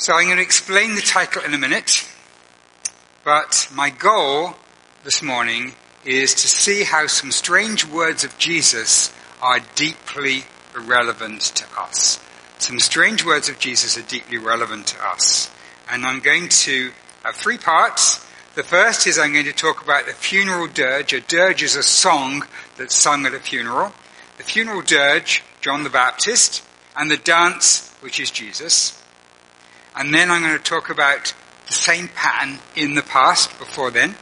So I'm going to explain the title in a minute, but my goal this morning is to see how some strange words of Jesus are deeply relevant to us. Some strange words of Jesus are deeply relevant to us. And I'm going to have three parts. The first is I'm going to talk about the funeral dirge. A dirge is a song that's sung at a funeral. The funeral dirge, John the Baptist, and the dance, which is Jesus. And then I'm going to talk about the same pattern in the past before then.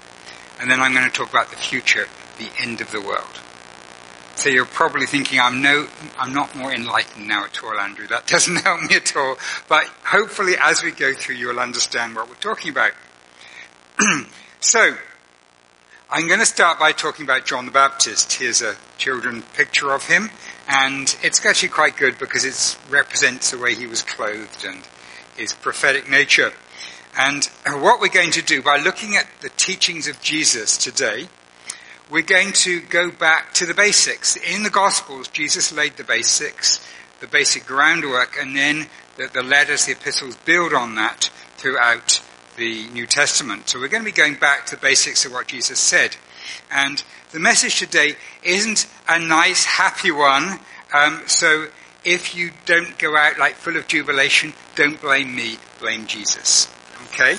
And then I'm going to talk about the future, the end of the world. So you're probably thinking, I'm no, I'm not more enlightened now at all, Andrew. That doesn't help me at all. But hopefully as we go through, you'll understand what we're talking about. so, I'm going to start by talking about John the Baptist. Here's a children picture of him, and it's actually quite good because it represents the way he was clothed and his prophetic nature. And what we're going to do by looking at the teachings of Jesus today, we're going to go back to the basics. In the Gospels, Jesus laid the basics, the basic groundwork, and then the, the letters, the epistles build on that throughout the New Testament. So we're going to be going back to the basics of what Jesus said. And the message today isn't a nice, happy one. Um, so if you don't go out like full of jubilation, don't blame me, blame Jesus. Okay?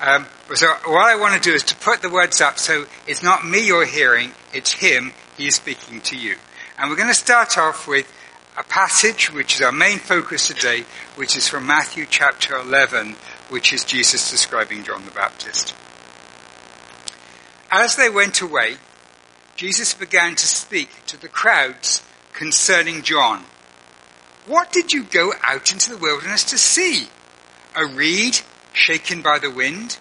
Um, so what I want to do is to put the words up so it's not me you're hearing, it's him, he's speaking to you. And we're going to start off with a passage which is our main focus today, which is from Matthew chapter 11, which is Jesus describing John the Baptist. As they went away, Jesus began to speak to the crowds concerning John. What did you go out into the wilderness to see? A reed shaken by the wind?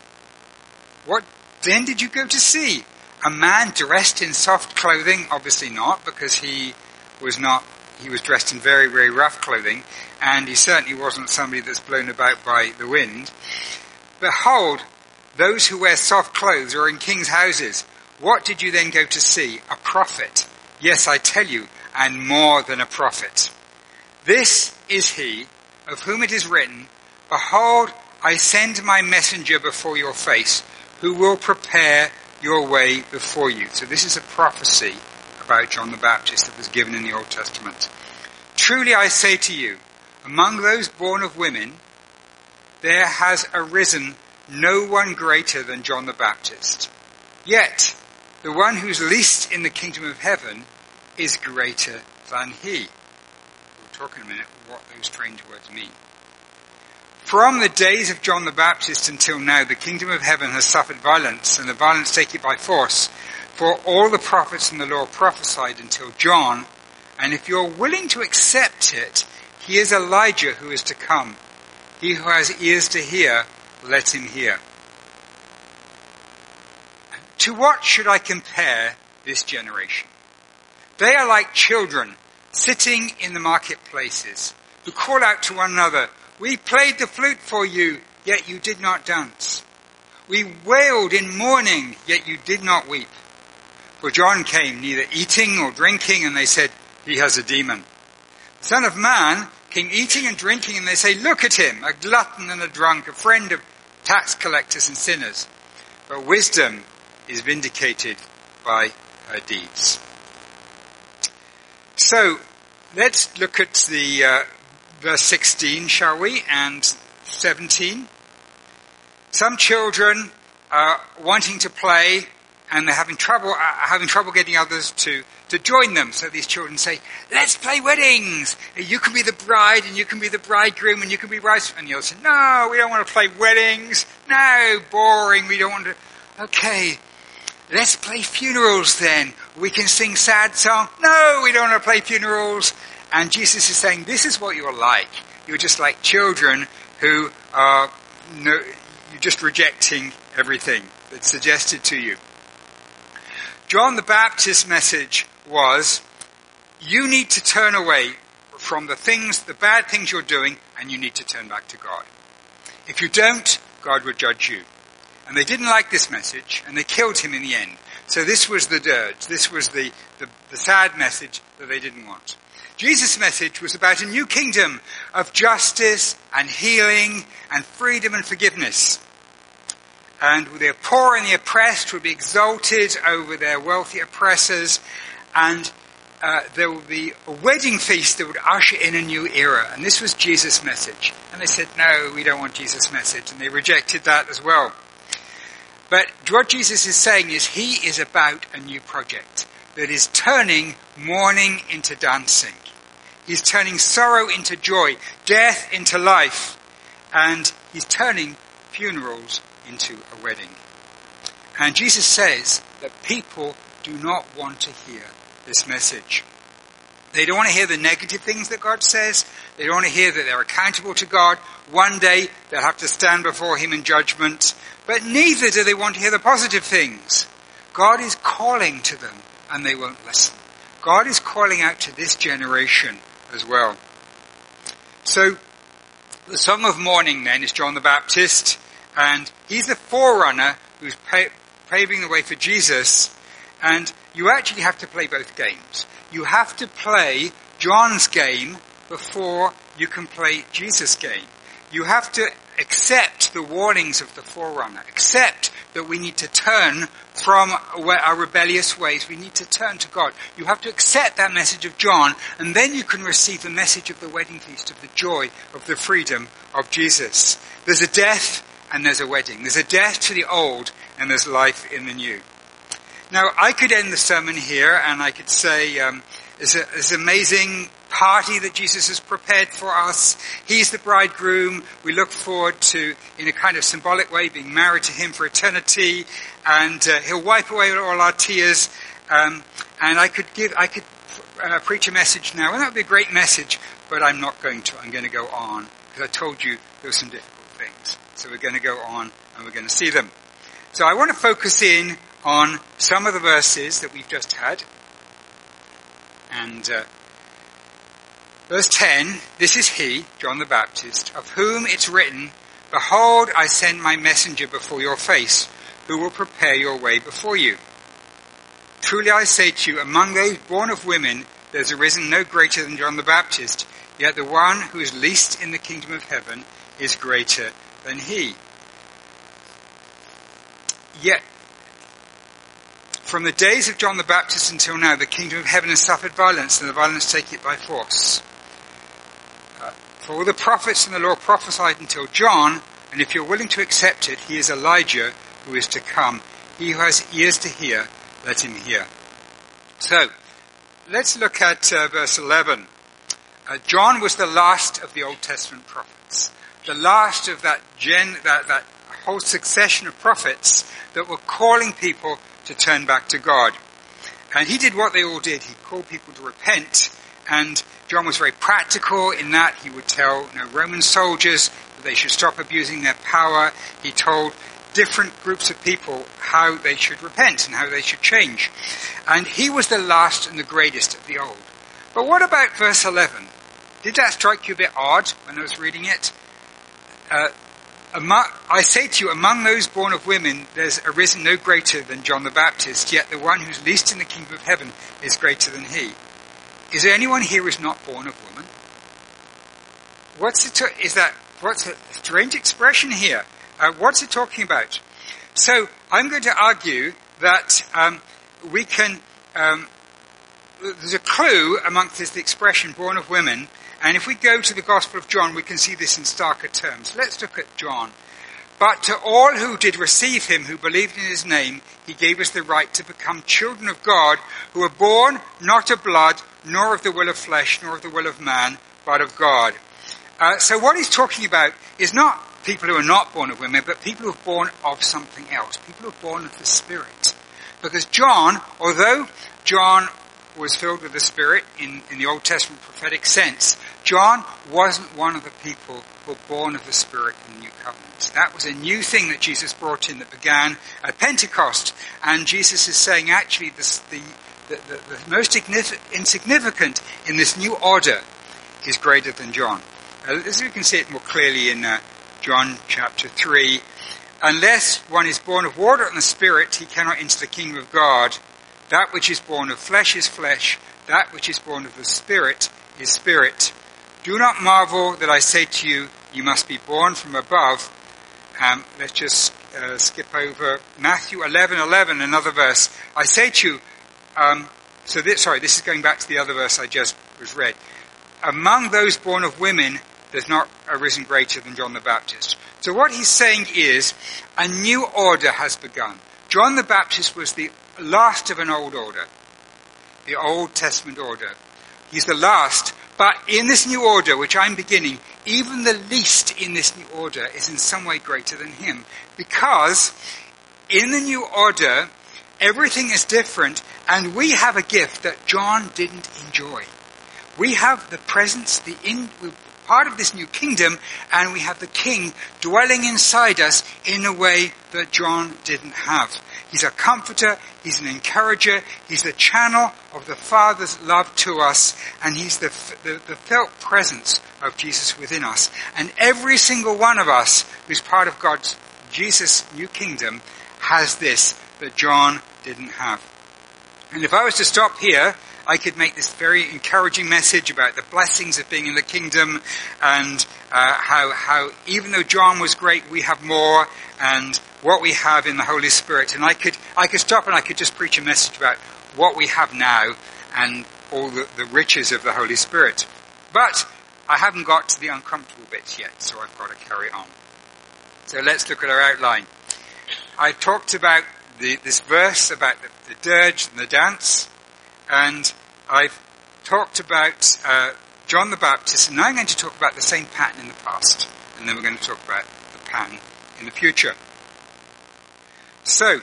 What then did you go to see? A man dressed in soft clothing? Obviously not, because he was not, he was dressed in very, very rough clothing, and he certainly wasn't somebody that's blown about by the wind. Behold, those who wear soft clothes are in king's houses. What did you then go to see? A prophet. Yes, I tell you, and more than a prophet. This is he of whom it is written, Behold, I send my messenger before your face, who will prepare your way before you. So this is a prophecy about John the Baptist that was given in the Old Testament. Truly I say to you, among those born of women, there has arisen no one greater than John the Baptist. Yet, the one who's least in the kingdom of heaven is greater than he talk in a minute what those strange words mean. From the days of John the Baptist until now, the kingdom of heaven has suffered violence, and the violence take it by force. For all the prophets and the law prophesied until John, and if you're willing to accept it, he is Elijah who is to come. He who has ears to hear, let him hear. To what should I compare this generation? They are like children sitting in the marketplaces, who call out to one another, We played the flute for you, yet you did not dance. We wailed in mourning, yet you did not weep. For John came neither eating nor drinking, and they said, He has a demon. The Son of Man came eating and drinking, and they say, Look at him, a glutton and a drunk, a friend of tax collectors and sinners. But wisdom is vindicated by her deeds. So let's look at the uh, verse 16, shall we, and 17. Some children are wanting to play and they're having trouble uh, having trouble getting others to to join them. So these children say, "Let's play weddings. You can be the bride, and you can be the bridegroom, and you can be brides." And you'll say, "No, we don't want to play weddings. No, boring. We don't want to." Okay, Let's play funerals then. We can sing sad songs. No, we don't want to play funerals. And Jesus is saying, this is what you're like. You're just like children who are, no, you're just rejecting everything that's suggested to you. John the Baptist's message was, you need to turn away from the things, the bad things you're doing, and you need to turn back to God. If you don't, God will judge you. And they didn't like this message, and they killed him in the end. So this was the dirge. This was the, the, the sad message that they didn't want. Jesus' message was about a new kingdom of justice and healing and freedom and forgiveness. And the poor and the oppressed would be exalted over their wealthy oppressors and uh, there would be a wedding feast that would usher in a new era. And this was Jesus' message. And they said, no, we don't want Jesus' message. And they rejected that as well. But what Jesus is saying is he is about a new project that is turning mourning into dancing. He's turning sorrow into joy, death into life, and he's turning funerals into a wedding. And Jesus says that people do not want to hear this message. They don't want to hear the negative things that God says. They don't want to hear that they're accountable to God. One day they'll have to stand before Him in judgment. But neither do they want to hear the positive things. God is calling to them and they won't listen. God is calling out to this generation as well. So, the Song of Mourning then is John the Baptist, and he's the forerunner who's paving the way for Jesus, and you actually have to play both games. You have to play John's game before you can play Jesus' game. You have to accept the warnings of the forerunner, accept that we need to turn from our rebellious ways. We need to turn to God. You have to accept that message of John, and then you can receive the message of the wedding feast, of the joy, of the freedom of Jesus. There's a death and there's a wedding. There's a death to the old and there's life in the new. Now, I could end the sermon here and I could say, um, it's, a, it's amazing party that Jesus has prepared for us. He's the bridegroom. We look forward to, in a kind of symbolic way, being married to him for eternity. And uh, he'll wipe away all our tears. Um, and I could give, I could uh, preach a message now, and that would be a great message. But I'm not going to. I'm going to go on because I told you there were some difficult things. So we're going to go on and we're going to see them. So I want to focus in on some of the verses that we've just had. And uh, Verse 10, this is he, John the Baptist, of whom it's written, Behold, I send my messenger before your face, who will prepare your way before you. Truly I say to you, among those born of women, there has arisen no greater than John the Baptist, yet the one who is least in the kingdom of heaven is greater than he. Yet, from the days of John the Baptist until now, the kingdom of heaven has suffered violence, and the violence take it by force. For all the prophets and the law prophesied until John, and if you're willing to accept it, he is Elijah who is to come. He who has ears to hear, let him hear. So, let's look at uh, verse 11. Uh, John was the last of the Old Testament prophets, the last of that gen, that, that whole succession of prophets that were calling people to turn back to God. And he did what they all did. He called people to repent and John was very practical in that he would tell you know, Roman soldiers that they should stop abusing their power. He told different groups of people how they should repent and how they should change. And he was the last and the greatest of the old. But what about verse 11? Did that strike you a bit odd when I was reading it? Uh, among, I say to you, among those born of women, there's arisen no greater than John the Baptist, yet the one who's least in the kingdom of heaven is greater than he. Is there anyone here who's not born of woman? What's it? Is that what's a strange expression here? Uh, what's it talking about? So I'm going to argue that um, we can. Um, there's a clue amongst this expression "born of women," and if we go to the Gospel of John, we can see this in starker terms. Let's look at John. But to all who did receive him, who believed in his name, he gave us the right to become children of God, who are born not of blood, nor of the will of flesh, nor of the will of man, but of God. Uh, so what he's talking about is not people who are not born of women, but people who are born of something else. People who are born of the Spirit. Because John, although John was filled with the Spirit in, in the Old Testament prophetic sense, John wasn't one of the people who were born of the Spirit in the New Covenant. That was a new thing that Jesus brought in that began at Pentecost. And Jesus is saying actually this, the, the, the, the, most insignificant in this new order is greater than John. As we can see it more clearly in uh, John chapter 3. Unless one is born of water and the Spirit, he cannot enter the kingdom of God. That which is born of flesh is flesh, that which is born of the Spirit is spirit. Do not marvel that I say to you, you must be born from above. Um, let's just uh, skip over Matthew 11, 11, another verse. I say to you, um, so this, sorry, this is going back to the other verse I just was read. Among those born of women, there's not arisen greater than John the Baptist. So what he's saying is, a new order has begun. John the Baptist was the last of an old order, the Old Testament order. He's the last, but in this new order, which I'm beginning, even the least in this new order is in some way greater than him. Because in the new order, everything is different, and we have a gift that John didn't enjoy. We have the presence, the in, part of this new kingdom, and we have the king dwelling inside us in a way that John didn't have. He's a comforter, he's an encourager, he's the channel of the Father's love to us, and he's the, the, the felt presence of Jesus within us. And every single one of us who's part of God's Jesus' new kingdom has this that John didn't have. And if I was to stop here, I could make this very encouraging message about the blessings of being in the kingdom and uh, how, how even though John was great, we have more and what we have in the Holy Spirit. And I could, I could stop and I could just preach a message about what we have now and all the, the riches of the Holy Spirit. But I haven't got to the uncomfortable bits yet, so I've got to carry on. So let's look at our outline. I talked about the, this verse about the, the dirge and the dance. And I've talked about uh, John the Baptist, and now I'm going to talk about the same pattern in the past, and then we're going to talk about the pattern in the future. So,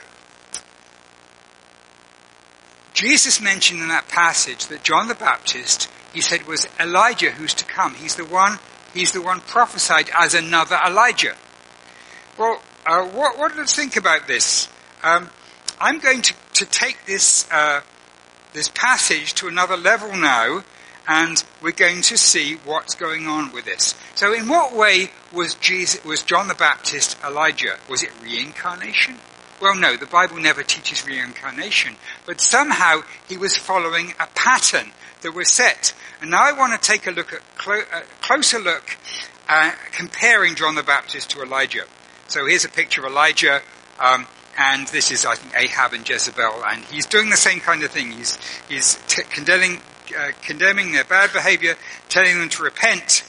Jesus mentioned in that passage that John the Baptist, he said, was Elijah who's to come. He's the one, he's the one prophesied as another Elijah. Well, uh, what, what do you think about this? Um, I'm going to, to take this uh, this passage to another level now, and we're going to see what's going on with this. So, in what way was Jesus, was John the Baptist Elijah? Was it reincarnation? Well, no, the Bible never teaches reincarnation, but somehow he was following a pattern that was set. And now I want to take a look at clo- a closer look, uh, comparing John the Baptist to Elijah. So here's a picture of Elijah. Um, and this is, I think, Ahab and Jezebel, and he's doing the same kind of thing. He's, he's t- condemning, uh, condemning their bad behavior, telling them to repent,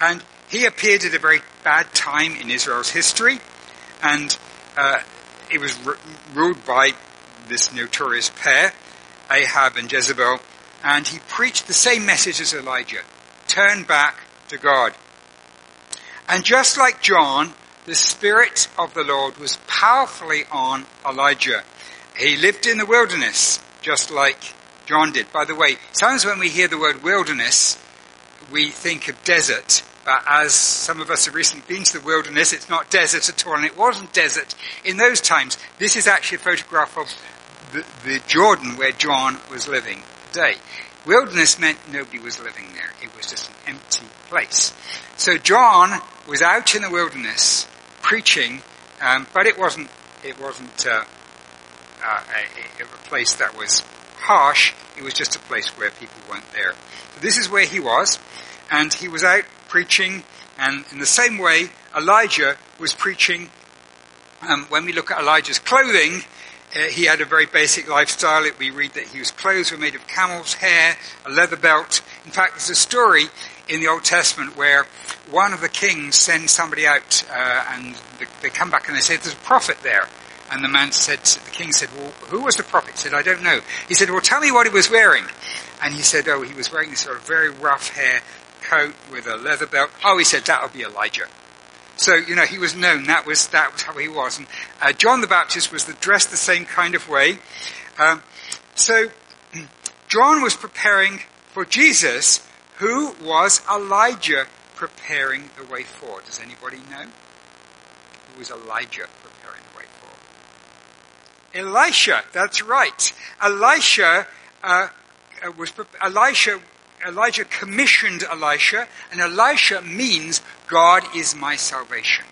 and he appeared at a very bad time in Israel's history, and uh, it was r- ruled by this notorious pair, Ahab and Jezebel, and he preached the same message as Elijah turn back to God. And just like John, the Spirit of the Lord was powerfully on Elijah. He lived in the wilderness, just like John did. By the way, sometimes when we hear the word wilderness, we think of desert. But as some of us have recently been to the wilderness, it's not desert at all, and it wasn't desert in those times. This is actually a photograph of the, the Jordan where John was living today. Wilderness meant nobody was living there. It was just an empty place. So John was out in the wilderness preaching, um, but it wasn't it wasn't uh, uh, a, a, place that was harsh. It was just a place where people weren't there. So this is where he was, and he was out preaching. And in the same way, Elijah was preaching. Um, when we look at Elijah's clothing, uh, he had a very basic lifestyle. We read that his clothes were made of camel's hair, a leather belt. In fact, there's a story in the Old Testament where one of the kings sends somebody out uh, and they come back and they say, there's a prophet there. And the man said, the king said, well, who was the prophet? He said, I don't know. He said, well, tell me what he was wearing. And he said, oh, he was wearing this sort of very rough hair coat with a leather belt. Oh, he said, that'll be Elijah. So, you know, he was known. That was, that was how he was. And uh, John the Baptist was the, dressed the same kind of way. Um, so, John was preparing for Jesus who was Elijah preparing the way for? Does anybody know? Who was Elijah preparing the way for? Elisha, that's right. Elisha uh, uh was Elisha. Elijah commissioned Elisha, and Elisha means God is my salvation.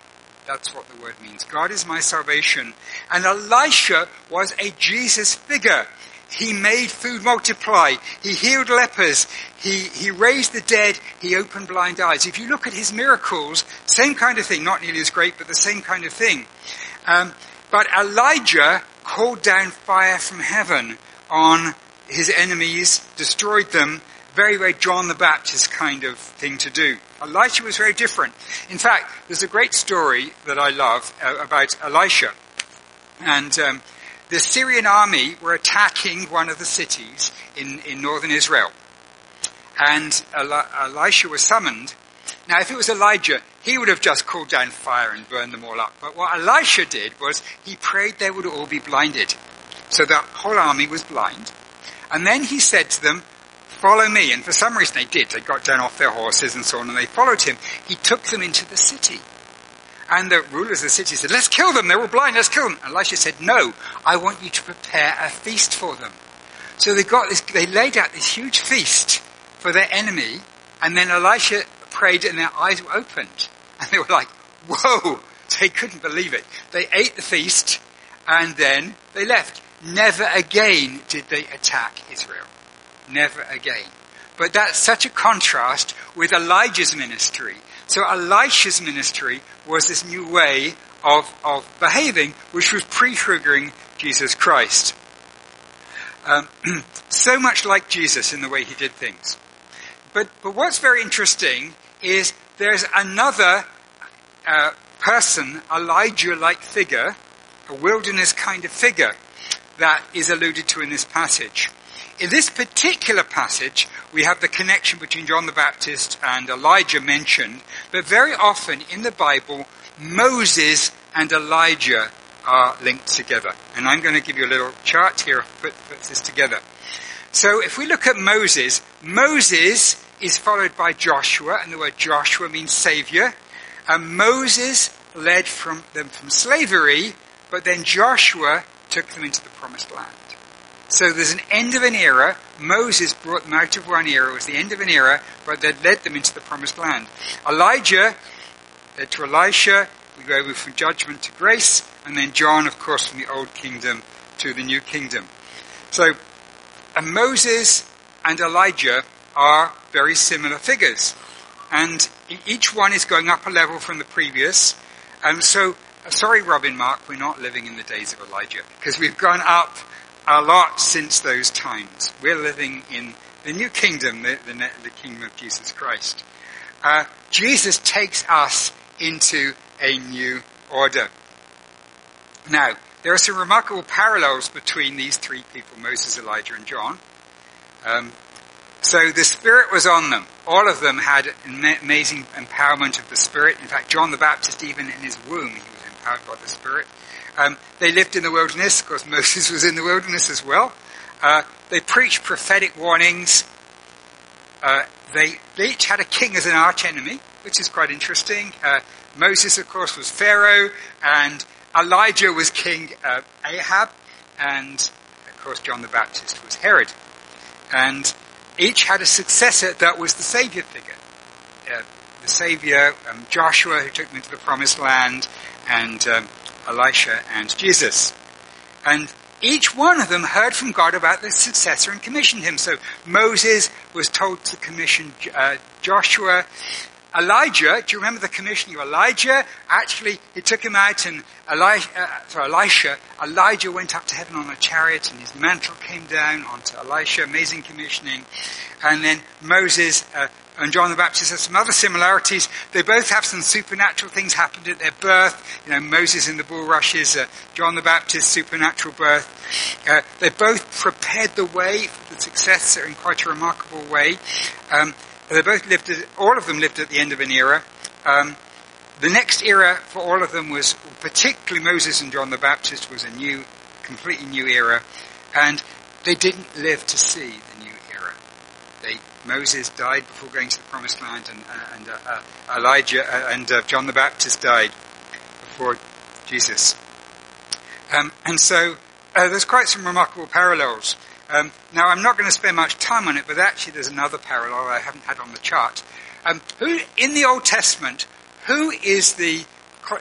That's what the word means. God is my salvation. And Elisha was a Jesus figure. He made food multiply. He healed lepers. He, he raised the dead. He opened blind eyes. If you look at his miracles, same kind of thing. Not nearly as great, but the same kind of thing. Um, but Elijah called down fire from heaven on his enemies, destroyed them. Very, very John the Baptist kind of thing to do. Elisha was very different. In fact, there's a great story that I love uh, about Elisha. And um, the Syrian army were attacking one of the cities in, in northern Israel. And Elisha was summoned. Now, if it was Elijah, he would have just called down fire and burned them all up. But what Elisha did was he prayed they would all be blinded. So the whole army was blind. And then he said to them, follow me. And for some reason they did. They got down off their horses and so on and they followed him. He took them into the city. And the rulers of the city said, let's kill them. They're all blind. Let's kill them. Elisha said, no, I want you to prepare a feast for them. So they got this, they laid out this huge feast for their enemy. And then Elisha prayed and their eyes were opened. And they were like, whoa. They couldn't believe it. They ate the feast and then they left. Never again did they attack Israel. Never again. But that's such a contrast with Elijah's ministry so Elisha's ministry was this new way of, of behaving, which was prefiguring Jesus Christ. Um, so much like Jesus in the way he did things. But, but what's very interesting is there's another uh, person, Elijah-like figure, a wilderness kind of figure, that is alluded to in this passage. In this particular passage, we have the connection between John the Baptist and Elijah mentioned, but very often in the Bible, Moses and Elijah are linked together. And I'm going to give you a little chart here that puts this together. So if we look at Moses, Moses is followed by Joshua, and the word Joshua means savior. And Moses led from them from slavery, but then Joshua took them into the promised land. So there's an end of an era. Moses brought them out of one era. It was the end of an era, but that led them into the promised land. Elijah led to Elisha. We go from judgment to grace. And then John, of course, from the old kingdom to the new kingdom. So and Moses and Elijah are very similar figures. And each one is going up a level from the previous. And so, uh, sorry, Robin Mark, we're not living in the days of Elijah because we've gone up a lot since those times. We're living in the new kingdom, the, the, the kingdom of Jesus Christ. Uh, Jesus takes us into a new order. Now, there are some remarkable parallels between these three people, Moses, Elijah, and John. Um, so the Spirit was on them. All of them had amazing empowerment of the Spirit. In fact, John the Baptist, even in his womb, he was empowered by the Spirit. Um, they lived in the wilderness. Of course, Moses was in the wilderness as well. Uh, they preached prophetic warnings. Uh, they, they, each had a king as an archenemy, which is quite interesting. Uh, Moses, of course, was Pharaoh, and Elijah was King uh, Ahab, and of course, John the Baptist was Herod. And each had a successor that was the savior figure. Uh, the savior, um, Joshua, who took them into the promised land, and um, Elisha, and Jesus. And each one of them heard from God about the successor and commissioned him. So Moses was told to commission uh, Joshua. Elijah, do you remember the commissioning of Elijah? Actually, he took him out and Elijah, uh, for Elisha, Elijah went up to heaven on a chariot and his mantle came down onto Elisha, amazing commissioning. And then Moses uh, and John the Baptist have some other similarities. They both have some supernatural things happened at their birth. You know, Moses in the bulrushes, uh, John the Baptist, supernatural birth. Uh, they both prepared the way for the successor in quite a remarkable way. Um, they both lived, at, all of them lived at the end of an era. Um, the next era for all of them was, particularly Moses and John the Baptist, was a new, completely new era. And they didn't live to see the new era. They Moses died before going to the promised land, and, uh, and uh, uh Elijah uh, and uh, John the Baptist died before Jesus. Um, and so there's quite some remarkable parallels. Um, now, I'm not going to spend much time on it, but actually, there's another parallel I haven't had on the chart. Um, who in the Old Testament, who is the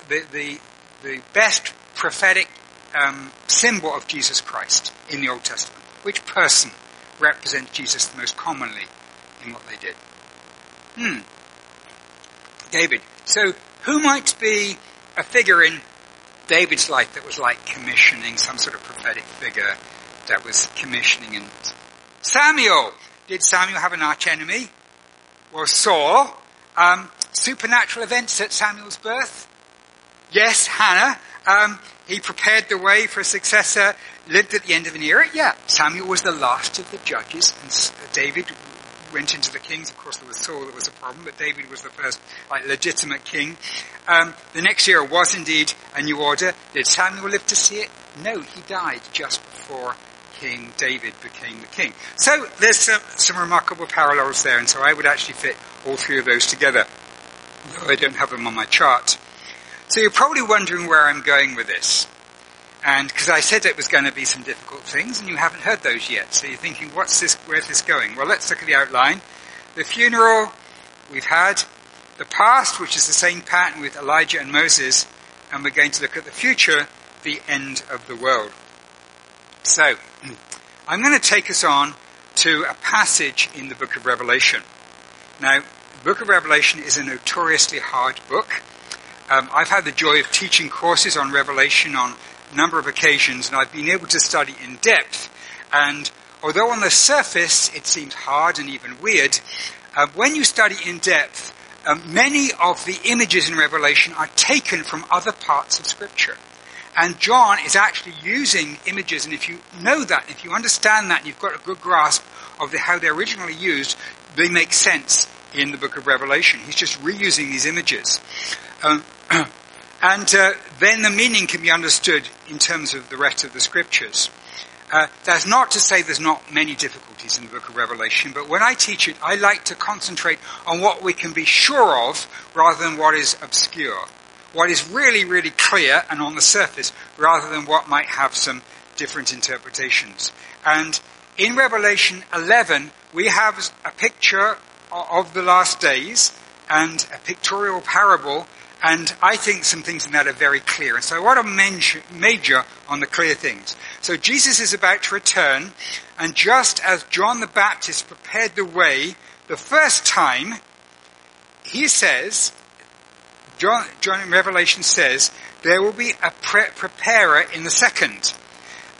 the, the, the best prophetic um, symbol of Jesus Christ in the Old Testament? Which person represents Jesus the most commonly what they did? Hmm. David. So, who might be a figure in David's life that was like commissioning, some sort of prophetic figure that was commissioning and Samuel. Did Samuel have an archenemy? Well, Saul. Um, supernatural events at Samuel's birth? Yes, Hannah. Um, he prepared the way for a successor, lived at the end of an era. Yeah, Samuel was the last of the judges, and David went into the kings. Of course, there was Saul that was a problem, but David was the first like, legitimate king. Um, the next year was indeed a new order. Did Samuel live to see it? No, he died just before King David became the king. So there's some, some remarkable parallels there, and so I would actually fit all three of those together, though I don't have them on my chart. So you're probably wondering where I'm going with this. And because I said it was going to be some difficult things, and you haven't heard those yet. So you're thinking, what's this, where's this going? Well, let's look at the outline. The funeral we've had, the past, which is the same pattern with Elijah and Moses, and we're going to look at the future, the end of the world. So, I'm going to take us on to a passage in the book of Revelation. Now, the book of Revelation is a notoriously hard book. Um, I've had the joy of teaching courses on Revelation on number of occasions, and I've been able to study in depth. And although on the surface it seems hard and even weird, uh, when you study in depth, um, many of the images in Revelation are taken from other parts of Scripture. And John is actually using images, and if you know that, if you understand that, and you've got a good grasp of the, how they're originally used, they make sense in the book of Revelation. He's just reusing these images. Um, and uh, then the meaning can be understood in terms of the rest of the scriptures. Uh, that's not to say there's not many difficulties in the book of Revelation, but when I teach it, I like to concentrate on what we can be sure of rather than what is obscure. What is really, really clear and on the surface rather than what might have some different interpretations. And in Revelation 11, we have a picture of the last days and a pictorial parable and I think some things in that are very clear. And so I want to major on the clear things. So Jesus is about to return, and just as John the Baptist prepared the way the first time, he says, John, John in Revelation says, there will be a pre- preparer in the second.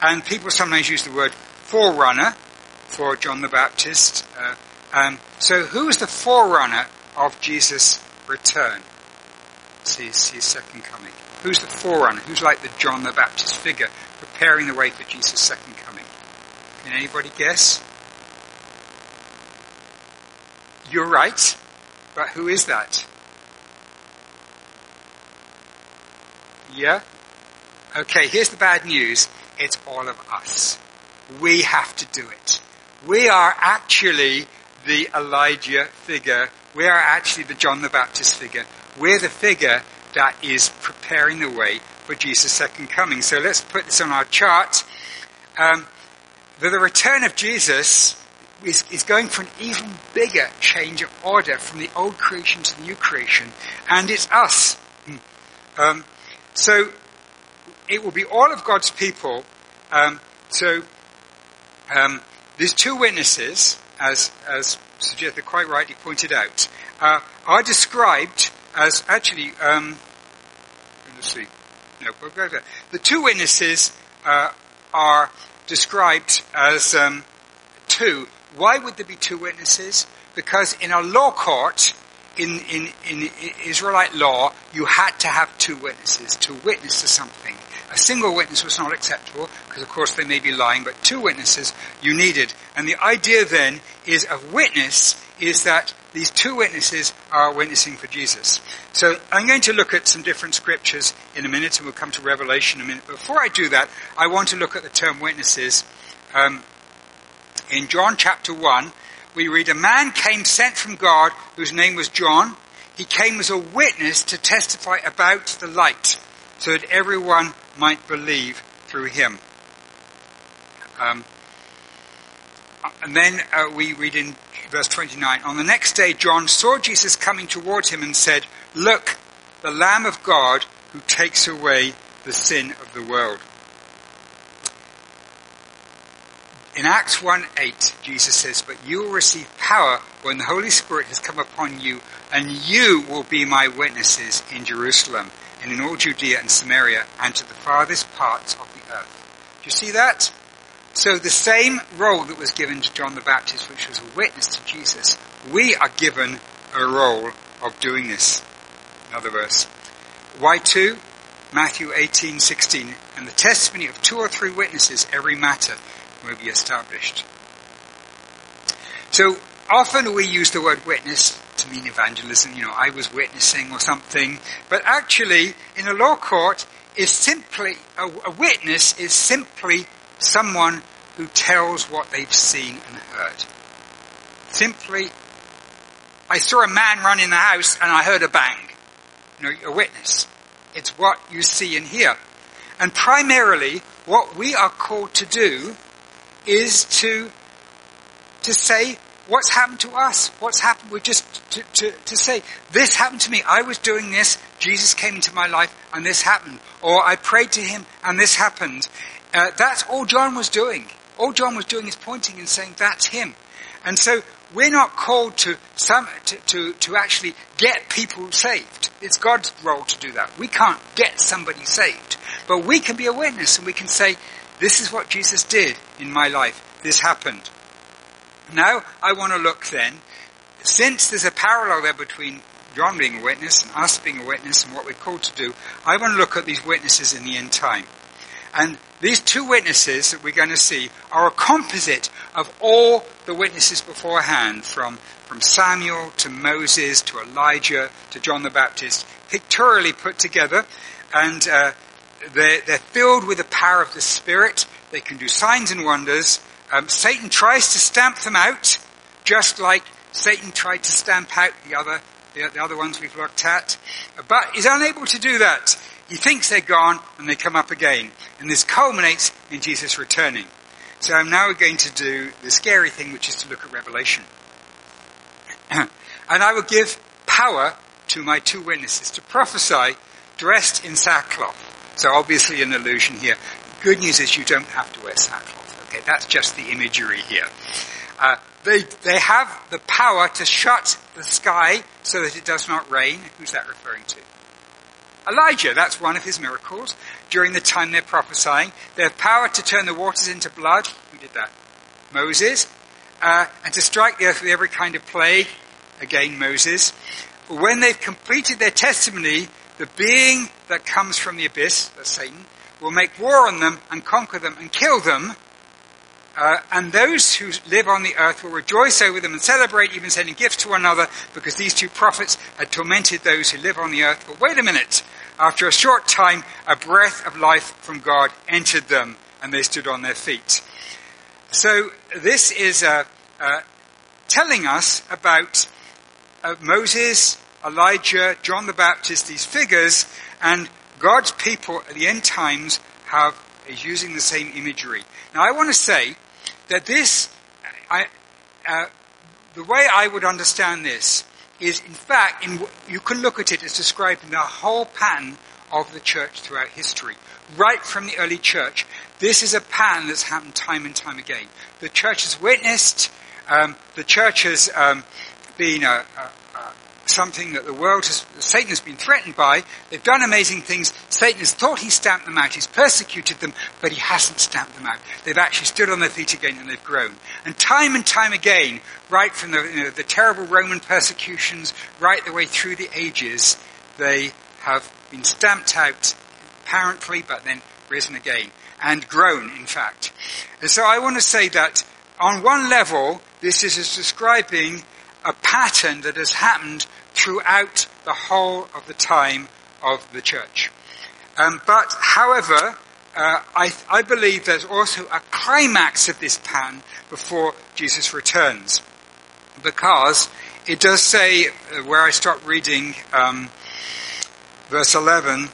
And people sometimes use the word forerunner for John the Baptist. Uh, um, so who is the forerunner of Jesus' return? His, his second coming? Who's the forerunner? Who's like the John the Baptist figure preparing the way for Jesus' second coming? Can anybody guess? You're right, but who is that? Yeah? Okay, here's the bad news. It's all of us. We have to do it. We are actually the Elijah figure. We are actually the John the Baptist figure. We're the figure that is preparing the way for Jesus' second coming. So let's put this on our chart. Um, the, the return of Jesus is, is going for an even bigger change of order from the old creation to the new creation, and it's us. Hmm. Um, so it will be all of God's people. Um, so um, these two witnesses, as as Sujatha quite rightly pointed out, uh, are described as actually, um, let's see, no, the two witnesses uh, are described as um, two. Why would there be two witnesses? Because in a law court, in, in, in Israelite law, you had to have two witnesses to witness to something. A single witness was not acceptable, because of course they may be lying, but two witnesses you needed. And the idea then is a witness is that these two witnesses are witnessing for Jesus. So I'm going to look at some different scriptures in a minute, and we'll come to Revelation in a minute. Before I do that, I want to look at the term witnesses. Um, in John chapter 1, we read, A man came sent from God whose name was John. He came as a witness to testify about the light, so that everyone might believe through him. Um, and then uh, we read in verse 29. On the next day, John saw Jesus coming towards him and said, Look, the Lamb of God who takes away the sin of the world. In Acts 1 8, Jesus says, But you will receive power when the Holy Spirit has come upon you, and you will be my witnesses in Jerusalem and in all Judea and Samaria and to the farthest parts of the earth. Do you see that? So the same role that was given to John the Baptist, which was a witness to Jesus, we are given a role of doing this. Another verse. Why two? Matthew 18, 16. And the testimony of two or three witnesses, every matter will be established. So often we use the word witness to mean evangelism, you know, I was witnessing or something, but actually in a law court is simply, a, a witness is simply someone who tells what they've seen and heard. Simply, I saw a man run in the house and I heard a bang. You know, a witness. It's what you see and hear. And primarily, what we are called to do is to, to say what's happened to us. What's happened? We're just to, to, to say, this happened to me. I was doing this. Jesus came into my life and this happened. Or I prayed to him and this happened. Uh, that's all John was doing. All John was doing is pointing and saying, that's him. And so we're not called to, some, to, to, to actually get people saved. It's God's role to do that. We can't get somebody saved. But we can be a witness and we can say, this is what Jesus did in my life. This happened. Now, I want to look then, since there's a parallel there between John being a witness and us being a witness and what we're called to do, I want to look at these witnesses in the end time. And these two witnesses that we're going to see are a composite of all the witnesses beforehand, from, from Samuel to Moses to Elijah to John the Baptist, pictorially put together. And uh, they're, they're filled with the power of the Spirit. They can do signs and wonders. Um, Satan tries to stamp them out, just like Satan tried to stamp out the other, the, the other ones we've looked at. But he's unable to do that. He thinks they're gone and they come up again. And this culminates in Jesus returning. So I'm now going to do the scary thing, which is to look at Revelation. and I will give power to my two witnesses to prophesy dressed in sackcloth. So obviously an illusion here. Good news is you don't have to wear sackcloth. Okay, that's just the imagery here. Uh, they, they have the power to shut the sky so that it does not rain. Who's that referring to? Elijah, that's one of his miracles. During the time they're prophesying, they have power to turn the waters into blood. Who did that? Moses. Uh, and to strike the earth with every kind of plague. Again, Moses. When they've completed their testimony, the being that comes from the abyss, that's Satan, will make war on them and conquer them and kill them. Uh, and those who live on the earth will rejoice over them and celebrate, even sending gifts to one another, because these two prophets had tormented those who live on the earth. But wait a minute. After a short time, a breath of life from God entered them, and they stood on their feet. So this is uh, uh, telling us about uh, Moses Elijah, John the Baptist, these figures, and God's people at the end times have is using the same imagery. Now, I want to say that this, I, uh, the way I would understand this is, in fact, in, you can look at it as describing the whole pattern of the church throughout history. Right from the early church, this is a pattern that's happened time and time again. The church has witnessed, um, the church has um, been a, a, something that the world has, Satan has been threatened by. They've done amazing things. Satan has thought he stamped them out. He's persecuted them, but he hasn't stamped them out. They've actually stood on their feet again and they've grown. And time and time again, right from the, you know, the terrible Roman persecutions, right the way through the ages, they have been stamped out, apparently, but then risen again. And grown, in fact. And so I want to say that on one level, this is describing a pattern that has happened throughout the whole of the time of the church. Um, but, however, uh, I, I, believe there's also a climax of this pattern before Jesus returns. Because it does say, uh, where I stop reading um, verse 11,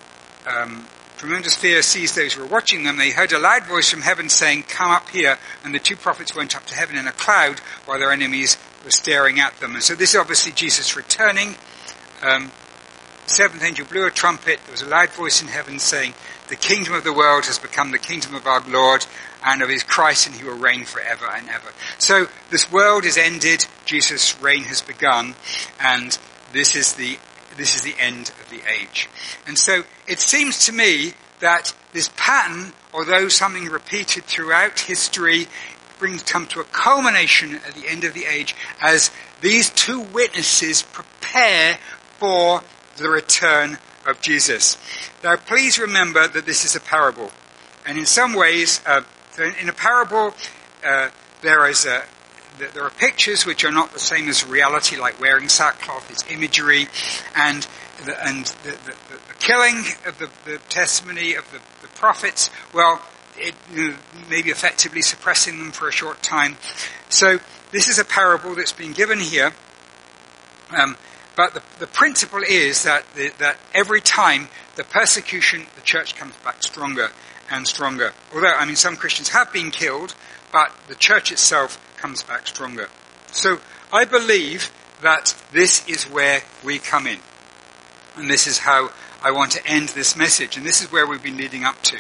um, tremendous fear seized those who were watching them. They heard a loud voice from heaven saying, Come up here. And the two prophets went up to heaven in a cloud while their enemies were staring at them. And so this is obviously Jesus returning. Um, seventh angel blew a trumpet. There was a loud voice in heaven saying, The kingdom of the world has become the kingdom of our Lord and of his Christ, and he will reign forever and ever. So this world is ended, Jesus' reign has begun, and this is the this is the end of the age. And so it seems to me that this pattern, although something repeated throughout history, brings come to a culmination at the end of the age as these two witnesses prepare for the return of Jesus. Now, please remember that this is a parable, and in some ways, uh, in a parable, uh, there is a there are pictures which are not the same as reality, like wearing sackcloth is imagery, and the, and the, the, the killing of the, the testimony of the, the prophets. Well, it maybe effectively suppressing them for a short time. So this is a parable that's been given here. Um, but the, the principle is that, the, that every time the persecution, the church comes back stronger and stronger. Although, I mean, some Christians have been killed, but the church itself comes back stronger. So I believe that this is where we come in. And this is how I want to end this message. And this is where we've been leading up to.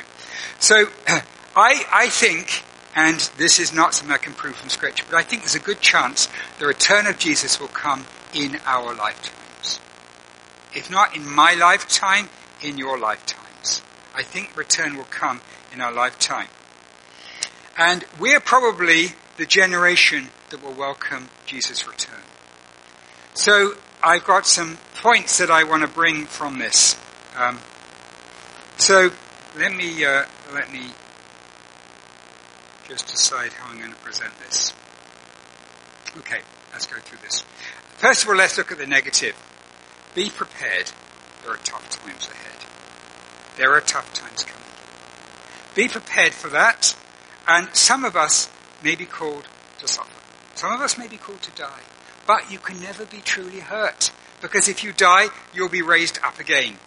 So I, I think, and this is not something I can prove from Scripture, but I think there's a good chance the return of Jesus will come in our lifetimes. If not in my lifetime, in your lifetimes. I think return will come in our lifetime. And we're probably the generation that will welcome Jesus' return. So I've got some points that I want to bring from this. Um, so let me uh, let me just decide how I'm going to present this. Okay, let's go through this. First of all, let's look at the negative. Be prepared. There are tough times ahead. There are tough times coming. Be prepared for that. And some of us may be called to suffer. Some of us may be called to die. But you can never be truly hurt. Because if you die, you'll be raised up again.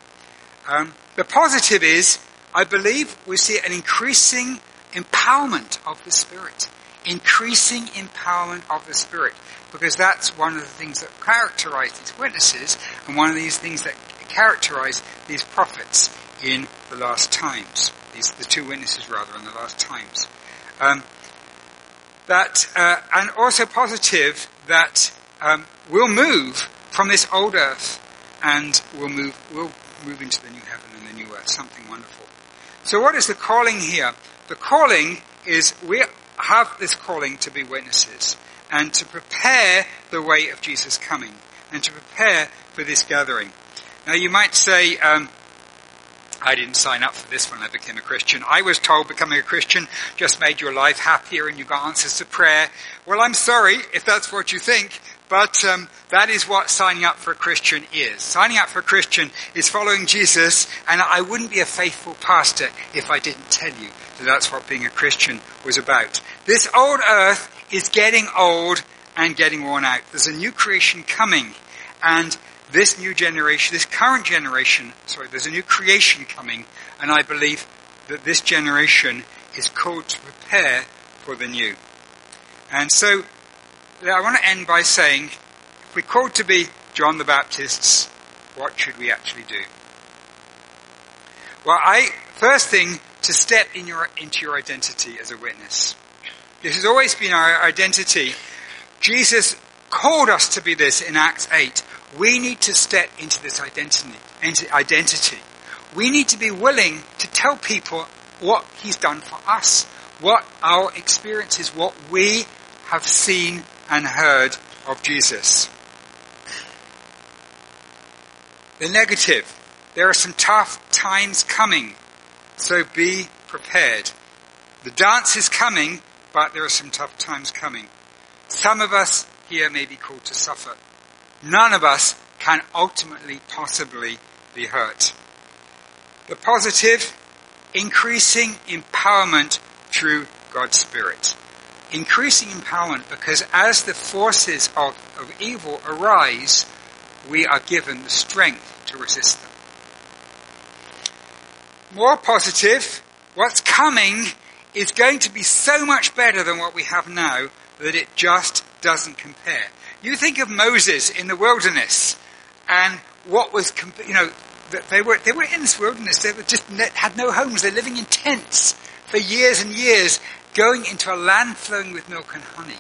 Um, the positive is, I believe we see an increasing empowerment of the Spirit. Increasing empowerment of the Spirit. Because that's one of the things that characterize these witnesses and one of these things that characterize these prophets in the last times. These, the two witnesses rather in the last times. Um, that, uh, and also positive that um, we'll move from this old earth and we'll move, we'll move into the new heaven and the new earth, something wonderful. So what is the calling here? The calling is we have this calling to be witnesses and to prepare the way of Jesus coming and to prepare for this gathering. Now you might say, um, I didn't sign up for this when I became a Christian. I was told becoming a Christian just made your life happier and you got answers to prayer. Well, I'm sorry if that's what you think, but um, that is what signing up for a Christian is. Signing up for a Christian is following Jesus, and I wouldn't be a faithful pastor if I didn't tell you that that's what being a Christian was about. This old earth is getting old and getting worn out. There's a new creation coming, and this new generation, this current generation, sorry, there's a new creation coming, and I believe that this generation is called to prepare for the new. And so I want to end by saying, if we're called to be John the Baptists, what should we actually do? Well, I, first thing, to step in your, into your identity as a witness. This has always been our identity. Jesus called us to be this in Acts 8. We need to step into this identity. Into identity. We need to be willing to tell people what He's done for us, what our experience is, what we have seen and heard of Jesus. The negative. There are some tough times coming, so be prepared. The dance is coming, but there are some tough times coming. Some of us here may be called to suffer. None of us can ultimately possibly be hurt. The positive, increasing empowerment through God's Spirit increasing empowerment because as the forces of, of evil arise, we are given the strength to resist them. More positive, what's coming is going to be so much better than what we have now that it just doesn't compare. You think of Moses in the wilderness and what was, you know, they were, they were in this wilderness. They were just had no homes. They're living in tents for years and years, going into a land flowing with milk and honey.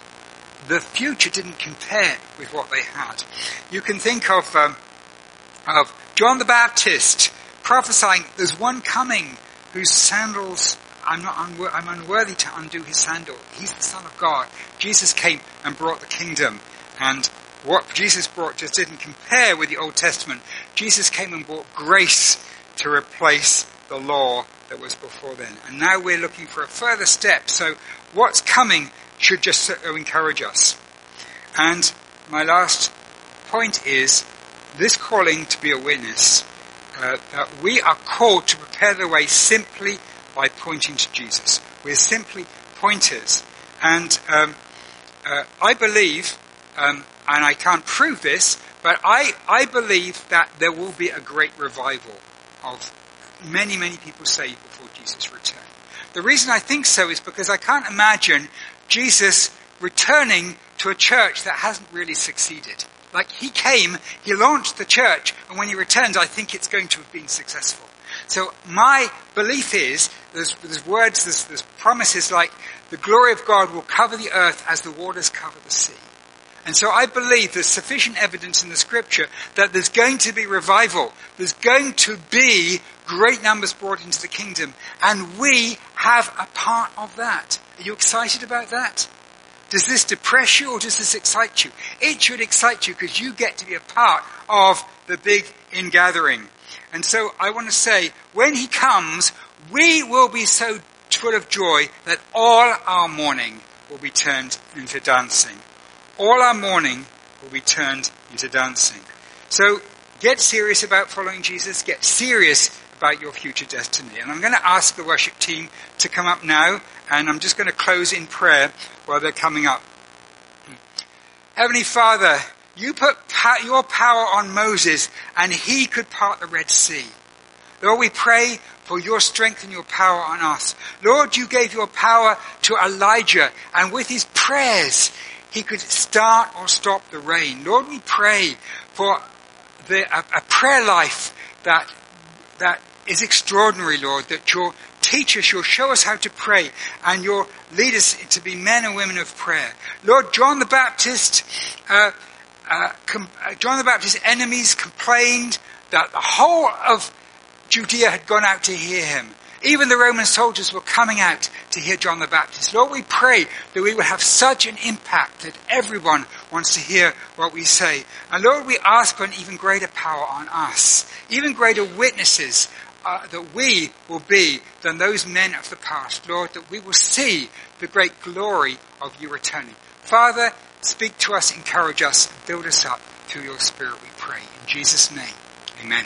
The future didn't compare with what they had. You can think of, um, of John the Baptist prophesying, there's one coming whose sandals I'm not unwor- I'm unworthy to undo his sandal. He's the Son of God. Jesus came and brought the kingdom. And what Jesus brought just didn't compare with the Old Testament. Jesus came and brought grace to replace the law that was before then. And now we're looking for a further step. So what's coming should just encourage us. And my last point is this calling to be a witness, uh, that we are called to prepare the way simply by pointing to Jesus. We're simply pointers. And um, uh, I believe, um, and I can't prove this, but I, I believe that there will be a great revival of many, many people saved before Jesus' return. The reason I think so is because I can't imagine Jesus returning to a church that hasn't really succeeded. Like he came, he launched the church, and when he returns, I think it's going to have been successful. So my belief is there's, there's words, there's, there's promises like the glory of God will cover the earth as the waters cover the sea. And so I believe there's sufficient evidence in the scripture that there's going to be revival. There's going to be great numbers brought into the kingdom. And we have a part of that. Are you excited about that? Does this depress you or does this excite you? It should excite you because you get to be a part of the big ingathering. And so I want to say, when he comes, we will be so full of joy that all our mourning will be turned into dancing. All our mourning will be turned into dancing. So get serious about following Jesus. Get serious about your future destiny. And I'm going to ask the worship team to come up now, and I'm just going to close in prayer while they're coming up. Heavenly Father, you put your power on Moses and he could part the Red Sea. Lord, we pray for your strength and your power on us. Lord, you gave your power to Elijah and with his prayers, he could start or stop the rain. Lord, we pray for the, a, a prayer life that, that is extraordinary, Lord, that you'll teach us, you'll show us how to pray, and you'll lead us to be men and women of prayer. Lord, John the Baptist, uh, uh, com- uh, John the Baptist's enemies complained that the whole of Judea had gone out to hear him. Even the Roman soldiers were coming out to hear John the Baptist. Lord, we pray that we will have such an impact that everyone wants to hear what we say. And Lord, we ask for an even greater power on us, even greater witnesses uh, that we will be than those men of the past. Lord, that we will see the great glory of you returning. Father, Speak to us, encourage us, build us up through your Spirit, we pray. In Jesus' name, amen.